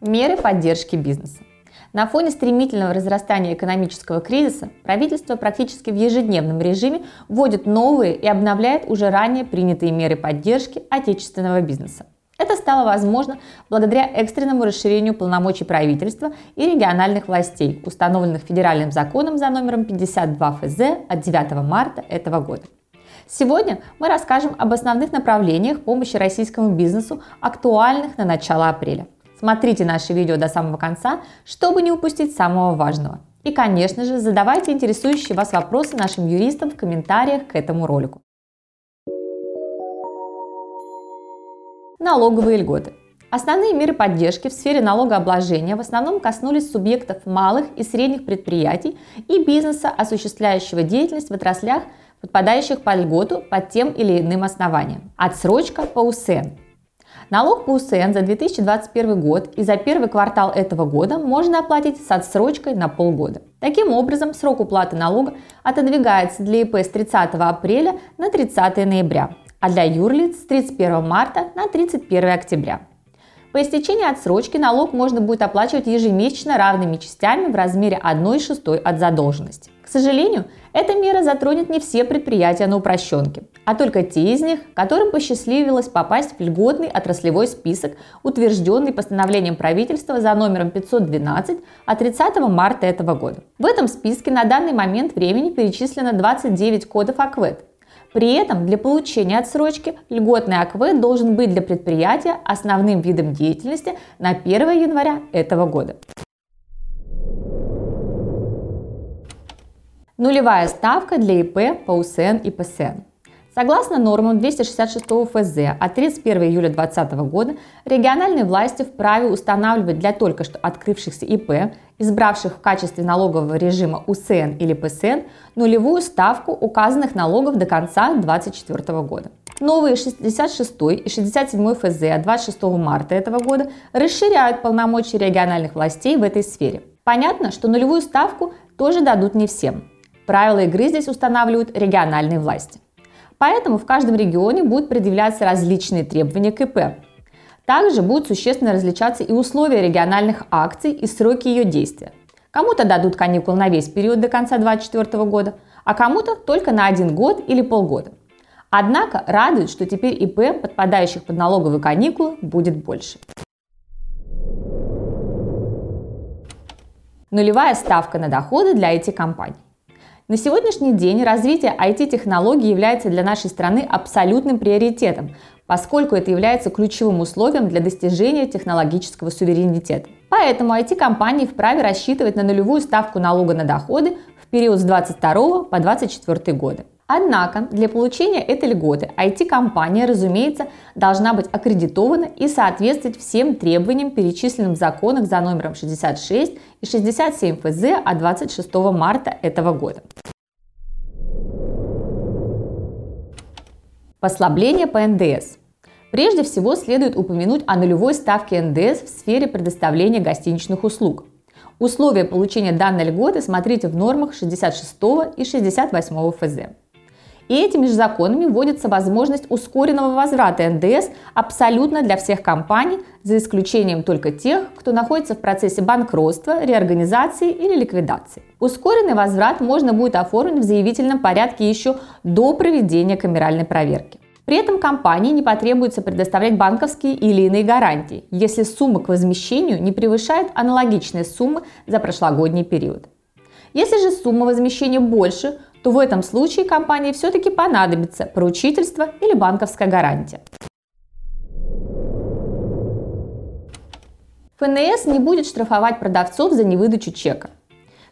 Меры поддержки бизнеса. На фоне стремительного разрастания экономического кризиса правительство практически в ежедневном режиме вводит новые и обновляет уже ранее принятые меры поддержки отечественного бизнеса. Это стало возможно благодаря экстренному расширению полномочий правительства и региональных властей, установленных федеральным законом за номером 52 ФЗ от 9 марта этого года. Сегодня мы расскажем об основных направлениях помощи российскому бизнесу, актуальных на начало апреля. Смотрите наше видео до самого конца, чтобы не упустить самого важного. И, конечно же, задавайте интересующие вас вопросы нашим юристам в комментариях к этому ролику. Налоговые льготы. Основные меры поддержки в сфере налогообложения в основном коснулись субъектов малых и средних предприятий и бизнеса, осуществляющего деятельность в отраслях, подпадающих под льготу по тем или иным основаниям. Отсрочка по УСН. Налог по УСН за 2021 год и за первый квартал этого года можно оплатить с отсрочкой на полгода. Таким образом, срок уплаты налога отодвигается для ИП с 30 апреля на 30 ноября, а для юрлиц с 31 марта на 31 октября. По истечении отсрочки налог можно будет оплачивать ежемесячно равными частями в размере 1 шестой от задолженности. К сожалению, эта мера затронет не все предприятия на упрощенке, а только те из них, которым посчастливилось попасть в льготный отраслевой список, утвержденный постановлением правительства за номером 512 от 30 марта этого года. В этом списке на данный момент времени перечислено 29 кодов АКВЭД, при этом для получения отсрочки льготный АКВ должен быть для предприятия основным видом деятельности на 1 января этого года. Нулевая ставка для ИП по УСН и ПСН. Согласно нормам 266 ФЗ от 31 июля 2020 года, региональные власти вправе устанавливать для только что открывшихся ИП, избравших в качестве налогового режима УСН или ПСН, нулевую ставку указанных налогов до конца 2024 года. Новые 66 и 67 ФЗ от 26 марта этого года расширяют полномочия региональных властей в этой сфере. Понятно, что нулевую ставку тоже дадут не всем. Правила игры здесь устанавливают региональные власти. Поэтому в каждом регионе будут предъявляться различные требования к ИП. Также будут существенно различаться и условия региональных акций и сроки ее действия. Кому-то дадут каникул на весь период до конца 2024 года, а кому-то только на один год или полгода. Однако радует, что теперь ИП, подпадающих под налоговые каникулы, будет больше. Нулевая ставка на доходы для IT-компаний. На сегодняшний день развитие IT-технологий является для нашей страны абсолютным приоритетом, поскольку это является ключевым условием для достижения технологического суверенитета. Поэтому IT-компании вправе рассчитывать на нулевую ставку налога на доходы в период с 22 по 24 годы. Однако для получения этой льготы IT-компания, разумеется, должна быть аккредитована и соответствовать всем требованиям, перечисленным в законах за номером 66 и 67 ФЗ от 26 марта этого года. Послабление по НДС. Прежде всего следует упомянуть о нулевой ставке НДС в сфере предоставления гостиничных услуг. Условия получения данной льготы смотрите в нормах 66 и 68 ФЗ. И этими же законами вводится возможность ускоренного возврата НДС абсолютно для всех компаний, за исключением только тех, кто находится в процессе банкротства, реорганизации или ликвидации. Ускоренный возврат можно будет оформить в заявительном порядке еще до проведения камеральной проверки. При этом компании не потребуется предоставлять банковские или иные гарантии, если сумма к возмещению не превышает аналогичные суммы за прошлогодний период. Если же сумма возмещения больше, то в этом случае компании все-таки понадобится поручительство или банковская гарантия. ФНС не будет штрафовать продавцов за невыдачу чека.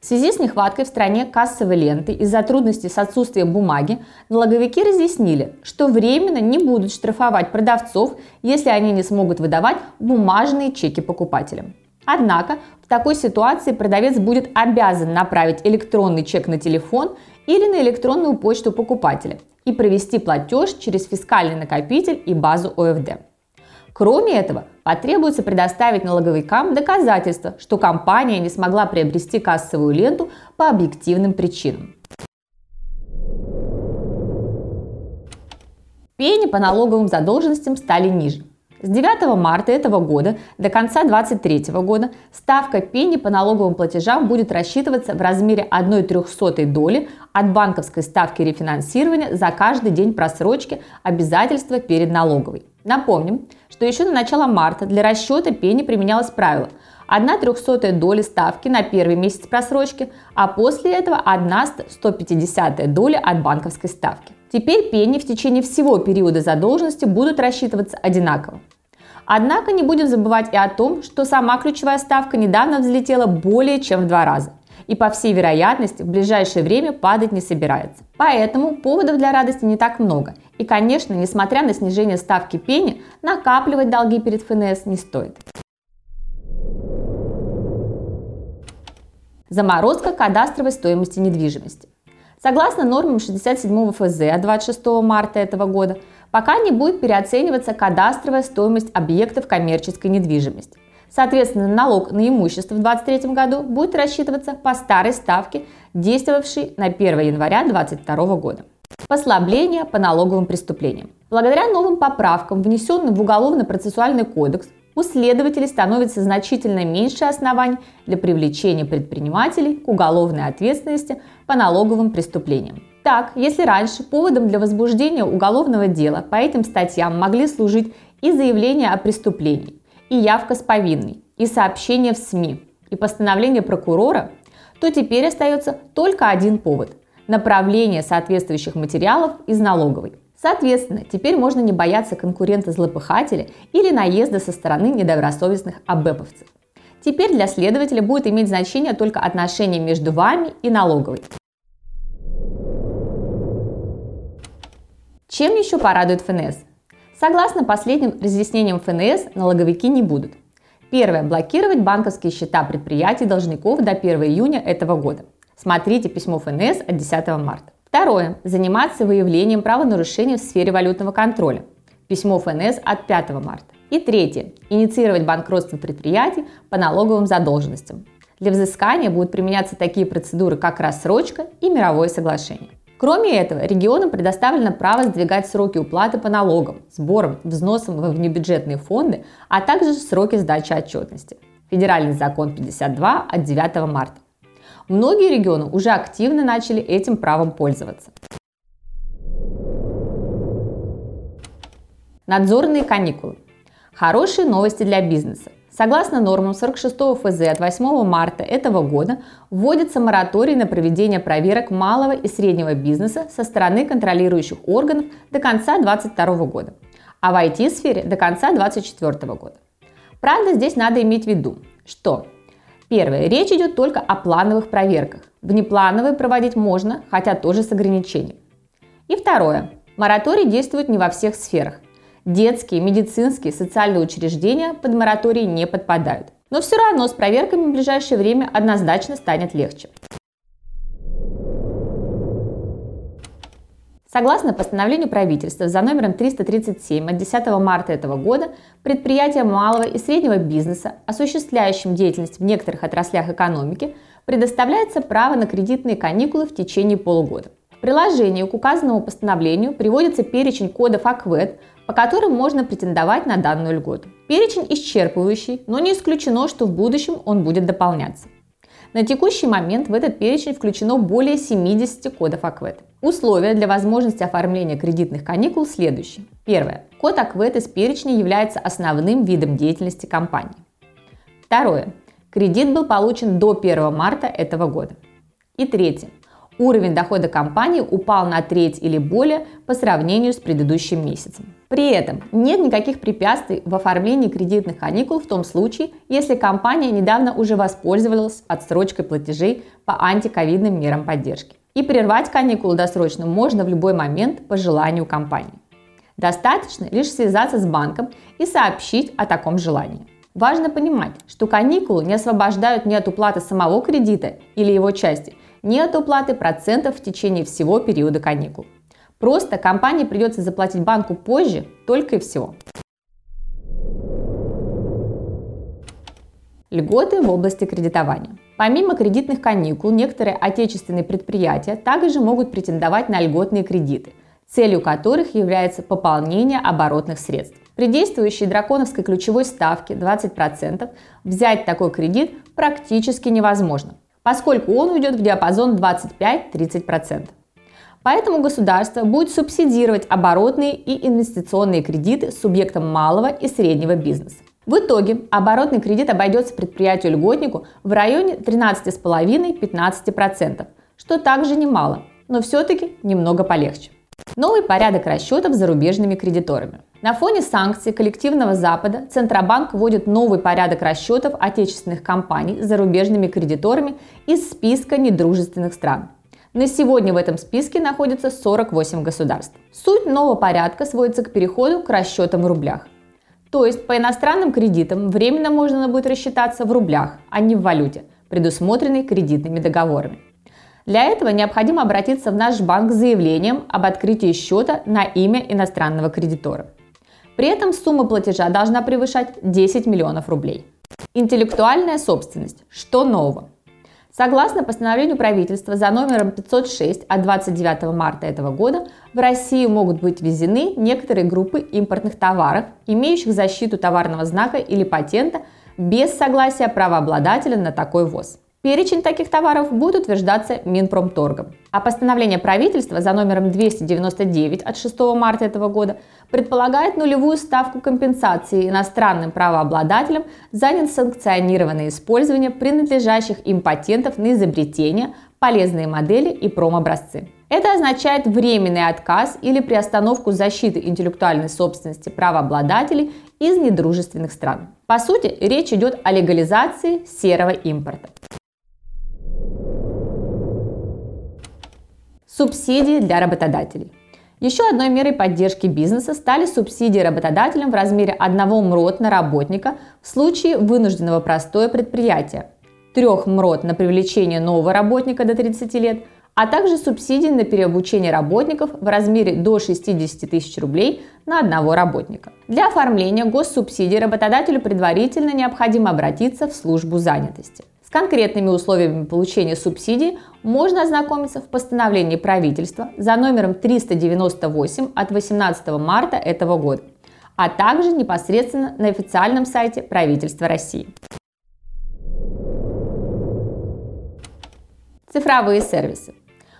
В связи с нехваткой в стране кассовой ленты из-за трудностей с отсутствием бумаги, налоговики разъяснили, что временно не будут штрафовать продавцов, если они не смогут выдавать бумажные чеки покупателям. Однако в такой ситуации продавец будет обязан направить электронный чек на телефон или на электронную почту покупателя и провести платеж через фискальный накопитель и базу ОФД. Кроме этого, потребуется предоставить налоговикам доказательства, что компания не смогла приобрести кассовую ленту по объективным причинам. Пени по налоговым задолженностям стали ниже. С 9 марта этого года до конца 2023 года ставка пени по налоговым платежам будет рассчитываться в размере 1 трехсотой доли от банковской ставки рефинансирования за каждый день просрочки обязательства перед налоговой. Напомним, что еще на начало марта для расчета пени применялось правило 1 трехсотая доля ставки на первый месяц просрочки, а после этого 1 150 доля от банковской ставки. Теперь пени в течение всего периода задолженности будут рассчитываться одинаково. Однако не будем забывать и о том, что сама ключевая ставка недавно взлетела более чем в два раза и по всей вероятности в ближайшее время падать не собирается. Поэтому поводов для радости не так много. И, конечно, несмотря на снижение ставки пени, накапливать долги перед ФНС не стоит. Заморозка кадастровой стоимости недвижимости. Согласно нормам 67 ФЗ от 26 марта этого года, пока не будет переоцениваться кадастровая стоимость объектов коммерческой недвижимости. Соответственно, налог на имущество в 2023 году будет рассчитываться по старой ставке, действовавшей на 1 января 2022 года. Послабление по налоговым преступлениям. Благодаря новым поправкам, внесенным в Уголовно-процессуальный кодекс, у следователей становится значительно меньше оснований для привлечения предпринимателей к уголовной ответственности по налоговым преступлениям. Так, если раньше поводом для возбуждения уголовного дела по этим статьям могли служить и заявление о преступлении, и явка с повинной, и сообщение в СМИ, и постановление прокурора, то теперь остается только один повод – направление соответствующих материалов из налоговой – Соответственно, теперь можно не бояться конкурента-злопыхателя или наезда со стороны недобросовестных абэповцев. Теперь для следователя будет иметь значение только отношение между вами и налоговой. Чем еще порадует ФНС? Согласно последним разъяснениям ФНС, налоговики не будут. Первое. Блокировать банковские счета предприятий должников до 1 июня этого года. Смотрите письмо ФНС от 10 марта. Второе. Заниматься выявлением правонарушений в сфере валютного контроля. Письмо ФНС от 5 марта. И третье. Инициировать банкротство предприятий по налоговым задолженностям. Для взыскания будут применяться такие процедуры, как рассрочка и мировое соглашение. Кроме этого, регионам предоставлено право сдвигать сроки уплаты по налогам, сборам, взносам во внебюджетные фонды, а также сроки сдачи отчетности. Федеральный закон 52 от 9 марта. Многие регионы уже активно начали этим правом пользоваться. Надзорные каникулы. Хорошие новости для бизнеса. Согласно нормам 46 ФЗ от 8 марта этого года вводится мораторий на проведение проверок малого и среднего бизнеса со стороны контролирующих органов до конца 2022 года, а в IT-сфере до конца 2024 года. Правда, здесь надо иметь в виду, что Первое. Речь идет только о плановых проверках. Внеплановые проводить можно, хотя тоже с ограничением. И второе. Мораторий действует не во всех сферах. Детские, медицинские, социальные учреждения под мораторий не подпадают. Но все равно с проверками в ближайшее время однозначно станет легче. Согласно постановлению правительства за номером 337 от 10 марта этого года, предприятиям малого и среднего бизнеса, осуществляющим деятельность в некоторых отраслях экономики, предоставляется право на кредитные каникулы в течение полугода. В приложении к указанному постановлению приводится перечень кодов АКВЭД, по которым можно претендовать на данную льготу. Перечень исчерпывающий, но не исключено, что в будущем он будет дополняться. На текущий момент в этот перечень включено более 70 кодов АКВЭД. Условия для возможности оформления кредитных каникул следующие. Первое. Код АКВЭД из перечня является основным видом деятельности компании. Второе. Кредит был получен до 1 марта этого года. И третье. Уровень дохода компании упал на треть или более по сравнению с предыдущим месяцем. При этом нет никаких препятствий в оформлении кредитных каникул в том случае, если компания недавно уже воспользовалась отсрочкой платежей по антиковидным мерам поддержки. И прервать каникулы досрочно можно в любой момент по желанию компании. Достаточно лишь связаться с банком и сообщить о таком желании. Важно понимать, что каникулы не освобождают ни от уплаты самого кредита или его части – нет уплаты процентов в течение всего периода каникул. Просто компании придется заплатить банку позже только и всего. Льготы в области кредитования. Помимо кредитных каникул, некоторые отечественные предприятия также могут претендовать на льготные кредиты. целью которых является пополнение оборотных средств. При действующей драконовской ключевой ставке 20% взять такой кредит практически невозможно, поскольку он уйдет в диапазон 25-30%. Поэтому государство будет субсидировать оборотные и инвестиционные кредиты субъектам малого и среднего бизнеса. В итоге оборотный кредит обойдется предприятию-льготнику в районе 13,5-15%, что также немало, но все-таки немного полегче. Новый порядок расчетов с зарубежными кредиторами. На фоне санкций коллективного Запада Центробанк вводит новый порядок расчетов отечественных компаний с зарубежными кредиторами из списка недружественных стран. На сегодня в этом списке находится 48 государств. Суть нового порядка сводится к переходу к расчетам в рублях. То есть по иностранным кредитам временно можно будет рассчитаться в рублях, а не в валюте, предусмотренной кредитными договорами. Для этого необходимо обратиться в наш банк с заявлением об открытии счета на имя иностранного кредитора. При этом сумма платежа должна превышать 10 миллионов рублей. Интеллектуальная собственность. Что нового? Согласно постановлению правительства за номером 506 от 29 марта этого года, в Россию могут быть ввезены некоторые группы импортных товаров, имеющих защиту товарного знака или патента, без согласия правообладателя на такой ввоз. Перечень таких товаров будет утверждаться Минпромторгом. А постановление правительства за номером 299 от 6 марта этого года предполагает нулевую ставку компенсации иностранным правообладателям за несанкционированное использование принадлежащих им патентов на изобретения, полезные модели и промобразцы. Это означает временный отказ или приостановку защиты интеллектуальной собственности правообладателей из недружественных стран. По сути, речь идет о легализации серого импорта. Субсидии для работодателей. Еще одной мерой поддержки бизнеса стали субсидии работодателям в размере одного МРОТ на работника в случае вынужденного простоя предприятия, трех МРОТ на привлечение нового работника до 30 лет, а также субсидии на переобучение работников в размере до 60 тысяч рублей на одного работника. Для оформления госсубсидий работодателю предварительно необходимо обратиться в службу занятости. Конкретными условиями получения субсидий можно ознакомиться в постановлении правительства за номером 398 от 18 марта этого года, а также непосредственно на официальном сайте правительства России. Цифровые сервисы.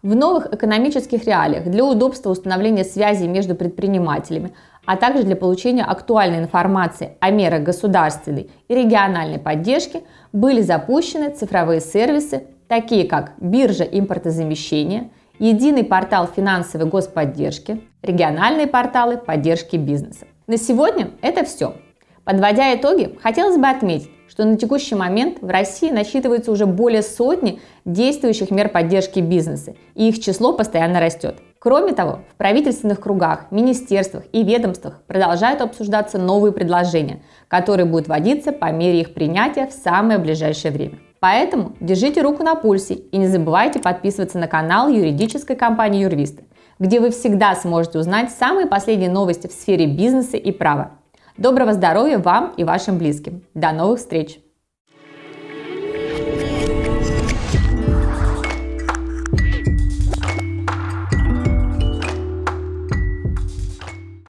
В новых экономических реалиях для удобства установления связи между предпринимателями, а также для получения актуальной информации о мерах государственной и региональной поддержки были запущены цифровые сервисы, такие как биржа импортозамещения, единый портал финансовой господдержки, региональные порталы поддержки бизнеса. На сегодня это все. Подводя итоги, хотелось бы отметить, что на текущий момент в России насчитывается уже более сотни действующих мер поддержки бизнеса, и их число постоянно растет. Кроме того, в правительственных кругах, министерствах и ведомствах продолжают обсуждаться новые предложения, которые будут вводиться по мере их принятия в самое ближайшее время. Поэтому держите руку на пульсе и не забывайте подписываться на канал юридической компании Юрвисты, где вы всегда сможете узнать самые последние новости в сфере бизнеса и права. Доброго здоровья вам и вашим близким. До новых встреч!